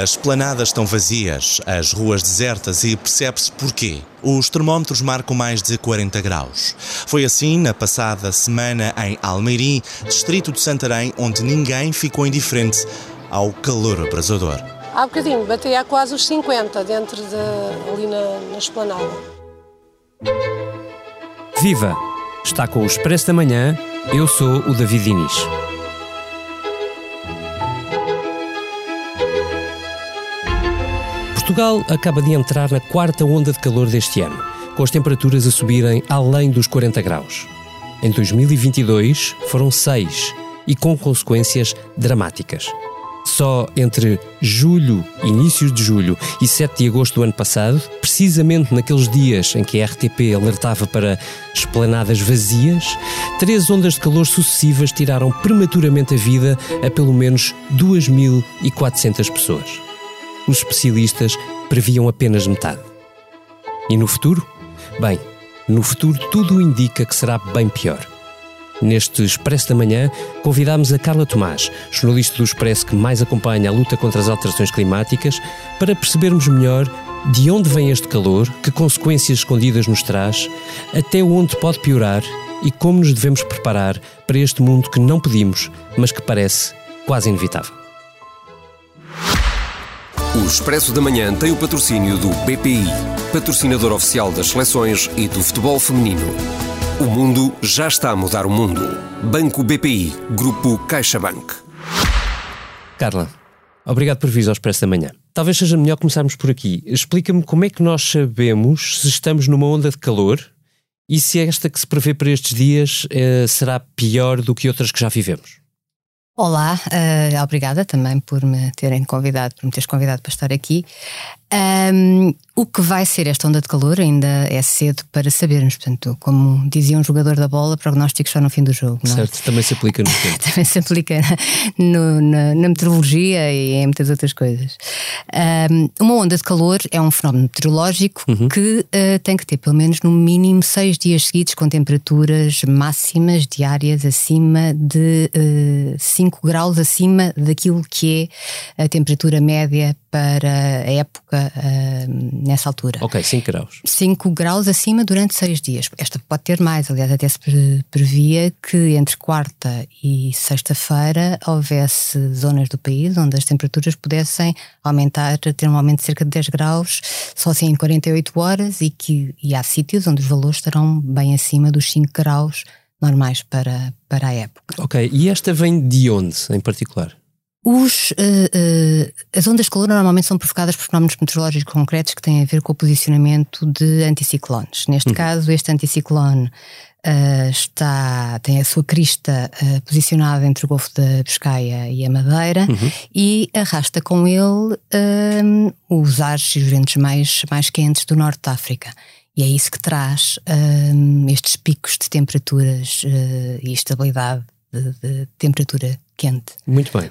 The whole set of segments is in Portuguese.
As esplanadas estão vazias, as ruas desertas e percebe-se porquê. Os termómetros marcam mais de 40 graus. Foi assim na passada semana em Almeirim, distrito de Santarém, onde ninguém ficou indiferente ao calor abrasador. Há bocadinho, batia quase os 50 dentro de, ali na, na esplanada. Viva! Está com o Expresso da Manhã, eu sou o David Diniz. Portugal acaba de entrar na quarta onda de calor deste ano, com as temperaturas a subirem além dos 40 graus. Em 2022 foram seis e com consequências dramáticas. Só entre julho, inícios de julho e 7 de agosto do ano passado, precisamente naqueles dias em que a RTP alertava para esplanadas vazias, três ondas de calor sucessivas tiraram prematuramente a vida a pelo menos 2.400 pessoas. Os especialistas previam apenas metade. E no futuro? Bem, no futuro tudo indica que será bem pior. Neste Expresso da Manhã, convidámos a Carla Tomás, jornalista do Expresso que mais acompanha a luta contra as alterações climáticas, para percebermos melhor de onde vem este calor, que consequências escondidas nos traz, até onde pode piorar e como nos devemos preparar para este mundo que não pedimos, mas que parece quase inevitável. Expresso da Manhã tem o patrocínio do BPI, patrocinador oficial das seleções e do futebol feminino. O mundo já está a mudar o mundo. Banco BPI, Grupo CaixaBank. Carla, obrigado por vir ao Expresso da Manhã. Talvez seja melhor começarmos por aqui. Explica-me como é que nós sabemos se estamos numa onda de calor e se esta que se prevê para estes dias eh, será pior do que outras que já vivemos. Olá, uh, obrigada também por me terem convidado, por me teres convidado para estar aqui. Um, o que vai ser esta onda de calor ainda é cedo para sabermos. Portanto, como dizia um jogador da bola, prognósticos só no fim do jogo. Não é? Certo, também se aplica no tempo. também se aplica no, na, na, meteorologia e em muitas outras coisas. Um, uma onda de calor é um fenómeno meteorológico uhum. que uh, tem que ter pelo menos no mínimo seis dias seguidos com temperaturas máximas diárias acima de uh, 5 graus acima daquilo que é a temperatura média para a época uh, nessa altura. Ok, 5 graus. 5 graus acima durante 6 dias. Esta pode ter mais, aliás, até se previa que entre quarta e sexta-feira houvesse zonas do país onde as temperaturas pudessem aumentar, ter um aumento de cerca de 10 graus, só assim em 48 horas, e que e há sítios onde os valores estarão bem acima dos 5 graus normais para, para a época. Ok, e esta vem de onde em particular? Os, uh, uh, as ondas de calor normalmente são provocadas por fenómenos meteorológicos concretos que têm a ver com o posicionamento de anticiclones. Neste uhum. caso, este anticiclone uh, está, tem a sua crista posicionada entre o Golfo da Biscaia e a Madeira uhum. e arrasta com ele os ares e os ventos mais, mais quentes do norte da África. E é isso que traz estes picos de temperaturas e estabilidade de, de temperatura quente. Muito bem.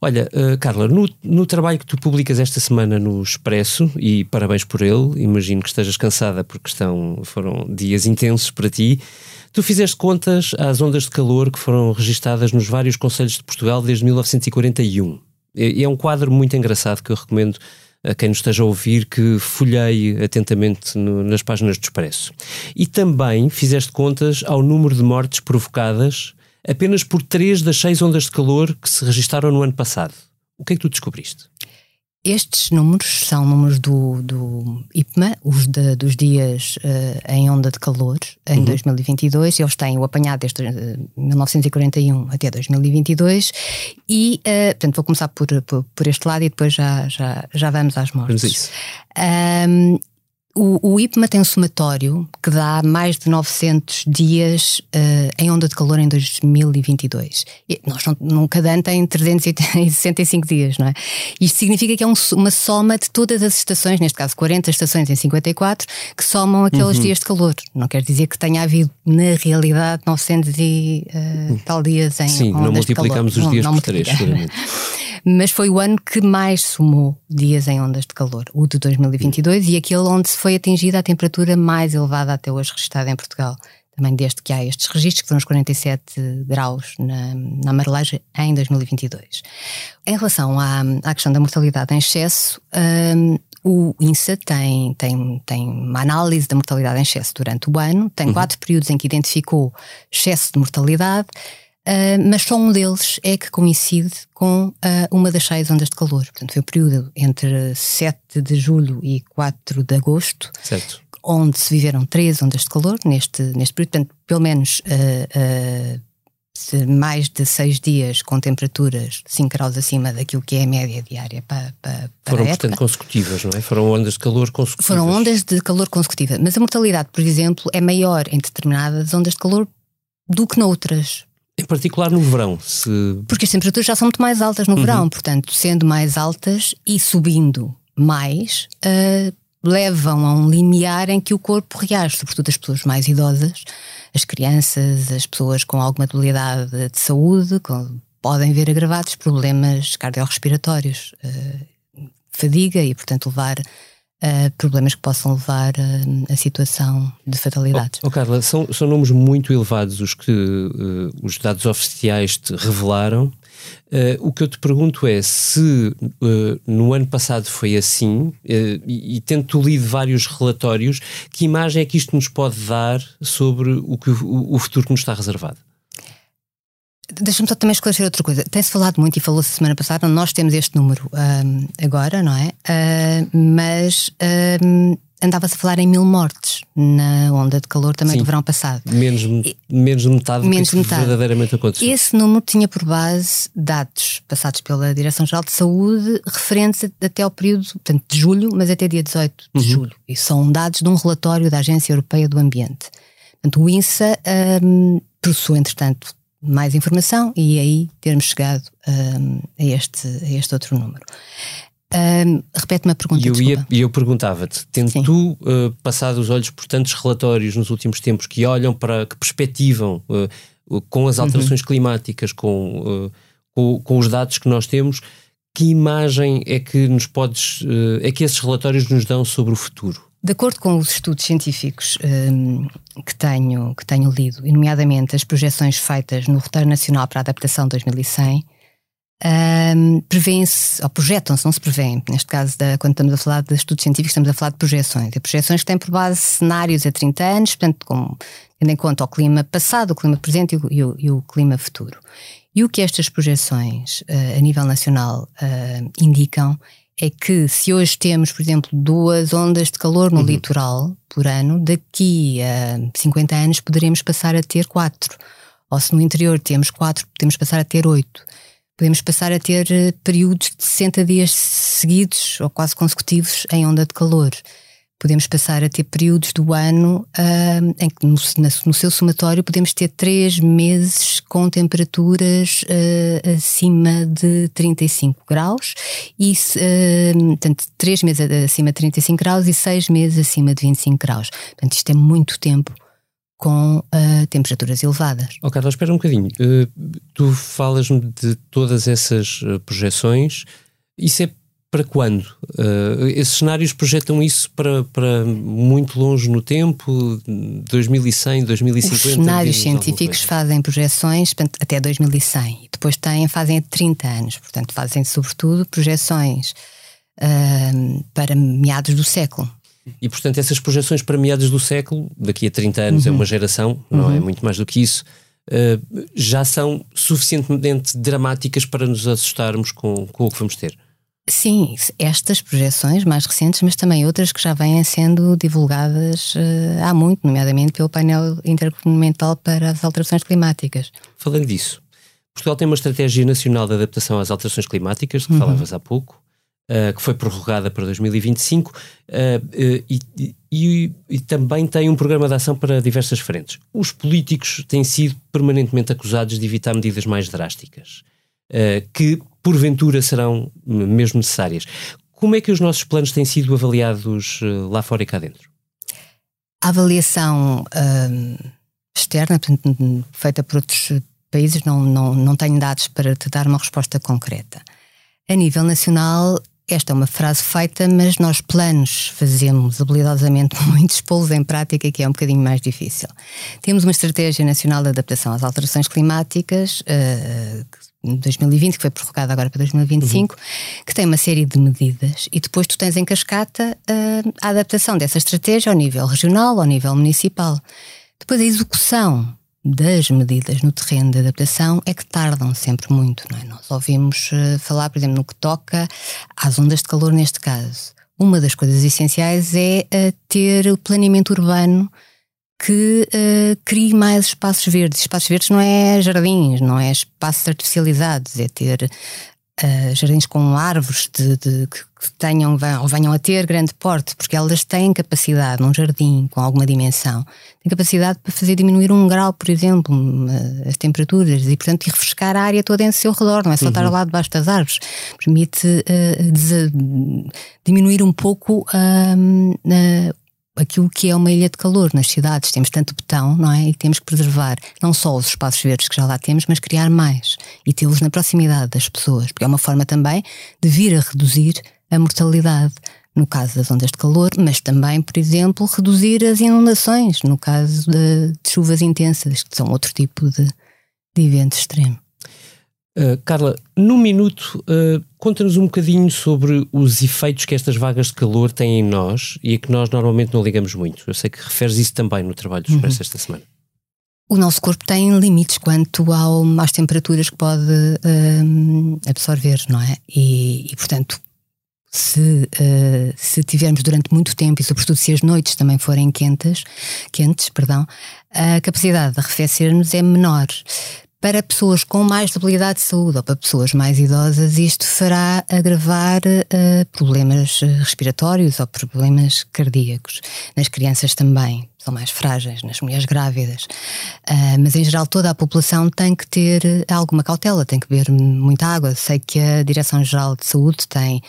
Olha, uh, Carla, no, no, trabalho que tu publicas esta semana no Expresso, e parabéns por ele, imagino que estejas cansada porque estão, foram dias intensos para ti, tu fizeste contas às ondas de calor que foram registadas nos vários conselhos de Portugal desde 1941. E é um quadro muito engraçado que eu recomendo a quem nos esteja a ouvir que folheie atentamente no, nas páginas do Expresso. E também fizeste contas ao número de mortes provocadas apenas por três das seis ondas de calor que se registaram no ano passado. O que é que tu descobriste? Estes números são números do, do IPMA, os de, dos dias uh, em onda de calor em uhum. 2022. Eles têm o apanhado desde uh, 1941 até 2022. E, uh, portanto, vou começar por, por, por, este lado e depois já, já, já vamos às mortes. Vamos a isso. Um, o, o IPMA tem um somatório que dá mais de 900 dias uh, em onda de calor em 2022. E nós não, num cada ano tem 365 dias, não é? Isto significa que é um, uma soma de todas as estações, neste caso 40 estações em 54, que somam aqueles uhum. dias de calor. Não quer dizer que tenha havido, na realidade, 900 e uh, tal dias em Sim, ondas não multiplicamos os dias não, não por 3, seguramente. mas foi o ano que mais somou dias em ondas de calor, o de 2022, e aquele onde se foi atingida a temperatura mais elevada até hoje registrada em Portugal. também desde que há estes registros, que foram os 47 graus na, na amarelagem em 2022. Em relação à, à questão da mortalidade em excesso, um, o INSA tem, tem, tem uma análise da mortalidade em excesso durante o ano, tem uhum. quatro períodos em que identificou excesso de mortalidade, uh, mas só um deles é que coincide com uh, uma das seis ondas de calor. Portanto, foi o período entre 7 de julho e 4 de agosto. Certo onde se viveram três ondas de calor neste, neste período, portanto, pelo menos uh, mais de seis dias com temperaturas 5 graus acima daquilo que é a média diária para, para, para Foram, portanto, consecutivas, não é? Foram ondas de calor consecutivas. Foram ondas de calor consecutivas, mas a mortalidade, por exemplo, é maior em determinadas ondas de calor do que noutras. Em particular no verão, se... Porque as temperaturas já são muito mais altas no uhum. verão, portanto, sendo mais altas e subindo mais, uh, levam a um limiar em que o corpo reage, sobretudo as pessoas mais idosas, as crianças, as pessoas com alguma debilidade de saúde, com, podem ver agravados problemas cardiorrespiratórios, uh, fadiga e, portanto, levar a problemas que possam levar a, a situação de fatalidades. Oh, oh, Carla, são, são números muito elevados os que uh, os dados oficiais te revelaram. Uh, o que eu te pergunto é se uh, no ano passado foi assim, uh, e, e tendo lido vários relatórios, que imagem é que isto nos pode dar sobre o, que, o, o futuro que nos está reservado? Deixa-me só também esclarecer outra coisa. Tem-se falado muito e falou-se semana passada, nós temos este número um, agora, não é? mas um, andava-se a falar em mil mortes na onda de calor também Sim, do verão passado. Menos, menos de metade menos do que metade. verdadeiramente aconteceu. Esse número tinha por base dados passados pela Direção-Geral de Saúde referentes até ao período portanto, de julho, mas até dia 18 de uhum. julho. E são dados de um relatório da Agência Europeia do Ambiente. Portanto, o INSA um, processou, entretanto, mais informação e aí termos chegado um, a, este, a este outro número. Um, Repete-me a pergunta. E eu, ia, eu perguntava-te, tendo Sim. tu uh, passado os olhos por tantos relatórios nos últimos tempos que olham para, que perspectivam uh, com as alterações uhum. climáticas, com, uh, com, com, os dados que nós temos, que imagem é que nos podes, é que esses relatórios nos dão sobre o futuro? De acordo com os estudos científicos um, que, tenho, que tenho lido, e nomeadamente as projeções feitas no Roteiro Nacional para a Adaptação 2100, um, prevêem-se, ou projetam-se, não se prevêem, neste caso, da, quando estamos a falar de estudos científicos, estamos a falar de projeções. E projeções que têm por base cenários a 30 anos, portanto, com, tendo em conta o clima passado, o clima presente e o, e o clima futuro. E o que estas projeções uh, a nível nacional uh, indicam é que se hoje temos, por exemplo, duas ondas de calor no uhum. litoral por ano, daqui a 50 anos poderemos passar a ter quatro. Ou se no interior temos quatro, podemos passar a ter oito. Podemos passar a ter eh, períodos de 60 dias seguidos ou quase consecutivos em onda de calor. Podemos passar a ter períodos do ano uh, em que, no, no, seu somatório, podemos ter três meses com temperaturas uh, acima de 35 graus, e, uh, portanto, três meses acima de 35 graus e seis meses acima de 25 graus. Portanto, isto é muito tempo com uh, temperaturas elevadas. Oh, Carlos, espera um bocadinho. Uh, tu falas-me de todas essas projeções. Isso é para quando? esses cenários projetam isso para, para muito longe no tempo? 2100, 2050? Os cenários científicos fazem projeções portanto, até 2100 e depois têm, fazem 30 anos. Portanto, fazem sobretudo projeções para meados do século. E, portanto, essas projeções para meados do século, daqui a 30 anos é uhum. é uma geração, não é uhum. é muito mais do que isso, uh, já são suficientemente dramáticas para nos assustarmos com, com o que vamos ter. Sim, estas projeções mais recentes, mas também outras que já vêm sendo divulgadas uh, há muito, nomeadamente pelo painel intergovernamental para as alterações climáticas. Falando disso, Portugal tem uma estratégia nacional de adaptação às alterações climáticas, que uhum. falavas há pouco. Uh, que foi prorrogada para 2025, uh, uh, e, e, e, também tem um programa de ação para diversas frentes. Os políticos têm sido permanentemente acusados de evitar medidas mais drásticas, uh, que porventura serão mesmo necessárias. Como é que os nossos planos têm sido avaliados lá fora e cá dentro? A avaliação externa, portanto, feita por outros países, não, não, não tenho dados para te dar uma resposta concreta. A nível nacional, esta é uma frase feita, mas nós planos fazemos habilidosamente muitos polos em prática, que é um bocadinho mais difícil. Temos uma estratégia nacional de adaptação às alterações climáticas, uh, 2020, que foi prorrogada agora para 2025, uhum. que tem uma série de medidas e depois tu tens em cascata uh, a adaptação dessa estratégia ao nível regional, ao nível municipal. Depois a execução das medidas no terreno de adaptação é que tardam sempre muito. Não é? Nós ouvimos uh, falar, por exemplo, no que toca às ondas de calor neste caso. Uma das coisas essenciais é uh, ter o planeamento urbano que uh, crie mais espaços verdes. Espaços verdes não é jardins, não é espaços artificializados, é ter uh, jardins com árvores de, de, que tenham ou venham a ter grande porte, porque elas têm capacidade, num jardim com alguma dimensão, têm capacidade para fazer diminuir um grau, por exemplo, uh, as temperaturas e, portanto, e refrescar a área toda em seu redor, não é só uhum. estar lá debaixo das árvores. Permite diminuir um pouco aquilo que é uma ilha de calor nas cidades. Temos tanto betão, não é? E temos que preservar não só os espaços verdes que já lá temos, mas criar mais e tê-los na proximidade das pessoas, porque é uma forma também de vir a reduzir a mortalidade no caso das ondas de calor, mas também, por exemplo, reduzir as inundações no caso de, de chuvas intensas, que são outro tipo de, de evento extremo. Uh, Carla, num minuto, uh, conta-nos um bocadinho sobre os efeitos que estas vagas de calor têm em nós e a que nós normalmente não ligamos muito. Eu sei que referes isso também no trabalho do Expresso uhum. esta semana. O nosso corpo tem limites quanto ao, às temperaturas que pode uh, absorver, não é? E, e portanto, se, uh, se tivermos durante muito tempo e sobretudo se as noites também forem quentes, quentes, perdão, a capacidade de arrefecer-nos é menor. Para pessoas com mais debilidade de saúde ou para pessoas mais idosas, isto fará agravar uh, problemas eh, respiratórios ou problemas cardíacos. Nas crianças também, são mais frágeis, nas mulheres grávidas. Uh, mas em geral, toda a população tem que ter alguma cautela, tem que beber muita água. Sei que a Direção-Geral de Saúde tem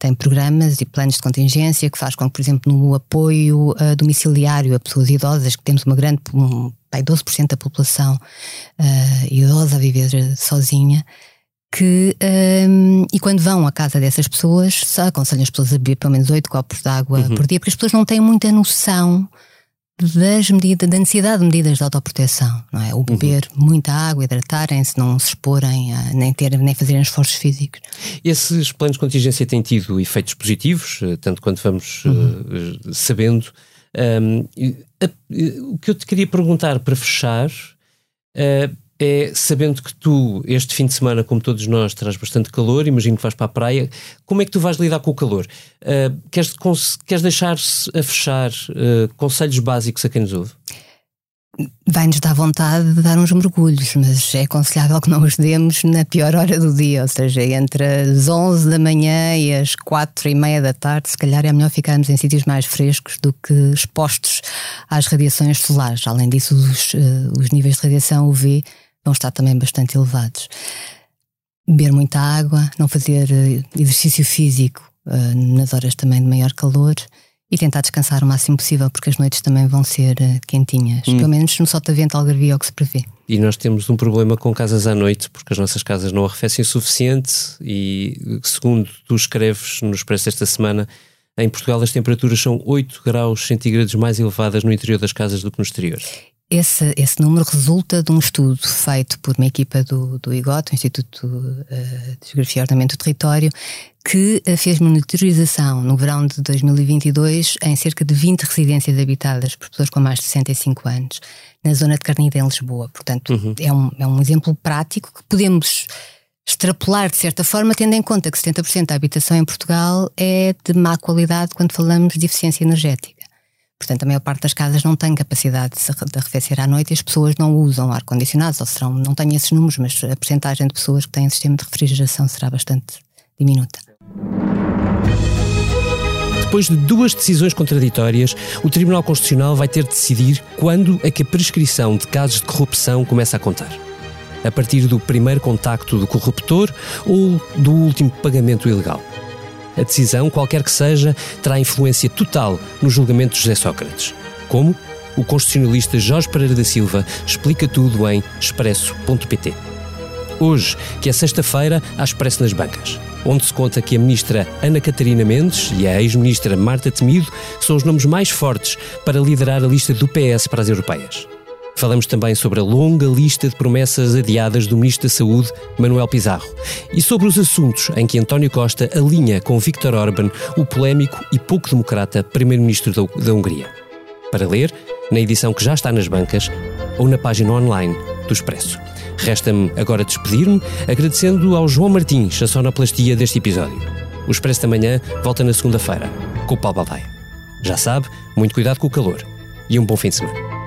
tem programas e planos de contingência que faz com que, por exemplo, no apoio uh, domiciliário a pessoas idosas, que temos uma grande, um, bem, 12% da população uh, idosa a viver sozinha, que um, e quando vão à casa dessas pessoas, aconselham as pessoas a beber pelo menos 8 copos de água uhum. por dia, porque as pessoas não têm muita noção das medidas, da necessidade de medidas de autoproteção, não é? O beber uhum. muita água, hidratarem-se, não se exporem, a, nem, ter, nem fazerem esforços físicos. Esses planos de contingência têm tido efeitos positivos, eh, tanto quanto vamos uhum. uh, sabendo. Um, o que eu te queria perguntar para fechar uh, é, sabendo que tu, este fim de semana, como todos nós, traz bastante calor, imagino que vais para a praia, como é que tu vais lidar com o calor? Uh, queres, queres deixar-se a fechar uh, conselhos básicos a quem nos ouve? Vai-nos dar vontade de dar uns mergulhos, mas é aconselhável que não os demos na pior hora do dia, ou seja, entre as 11 da manhã e as 4 e meia da tarde, se calhar é melhor ficarmos em sítios mais frescos do que expostos às radiações solares. Além disso, os, uh, os níveis de radiação UV vão estar também bastante elevados. Beber muita água, não fazer eh, exercício físico uh, nas horas também de maior calor e tentar descansar o máximo possível, porque as noites também vão ser uh, quentinhas. Hum. Pelo menos no Sotavento Algarvia é o que se prevê. E nós temos um problema com casas à noite, porque as nossas casas não arrefecem o suficiente e, segundo tu escreves no Expresso esta semana, em Portugal as temperaturas são 8 graus centígrados mais elevadas no interior das casas do que no exterior. Esse, esse número resulta de um estudo feito por uma equipa do, do IGOT, Instituto uh, de Geografia e Ordenamento do Território, que uh, fez monitorização no verão de 2022 em cerca de 20 residências habitadas por pessoas com mais de 65 anos, na zona de Carnida, em Lisboa. Portanto, uhum. é, um, é um exemplo prático que podemos extrapolar de certa forma, tendo em conta que 70% da habitação em Portugal é de má qualidade quando falamos de eficiência energética. Portanto, a maior parte das casas não tem capacidade de arrefecer à noite e as pessoas não usam ar-condicionados, ou serão, não tenho esses números, mas a porcentagem de pessoas que têm sistema de refrigeração será bastante diminuta. Depois de duas decisões contraditórias, o Tribunal Constitucional vai ter de decidir quando é que a prescrição de casos de corrupção começa a contar. A partir do primeiro contacto do corruptor ou do último pagamento ilegal. A decisão, qualquer que seja, terá influência total no julgamento de José Sócrates. Como? O constitucionalista Jorge Pereira da Silva explica tudo em expresso.pt. Hoje, que é sexta-feira, há expresso nas bancas. onde se conta que a ministra Ana Catarina Mendes e a ex-ministra Marta Temido são os nomes mais fortes para liderar a lista do PS para as europeias. Falamos também sobre a longa lista de promessas adiadas do Ministro da Saúde, Manuel Pizarro, e sobre os assuntos em que António Costa alinha com Viktor Orban o polémico e pouco democrata Primeiro-Ministro da Hungria. Para ler, na edição que já está nas bancas ou na página online do Expresso. Resta-me agora despedir-me, agradecendo ao João Martins a sonoplastia deste episódio. O Expresso da Manhã volta na segunda-feira, com o Paulo Baldaia. Já sabe, muito cuidado com o calor e um bom fim de semana.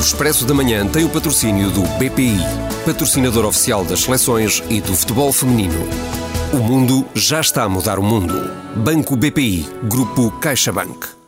O Expresso da Manhã tem o patrocínio do BPI, patrocinador oficial das seleções e do futebol feminino. O mundo já está a mudar o mundo. Banco BPI, Grupo CaixaBank.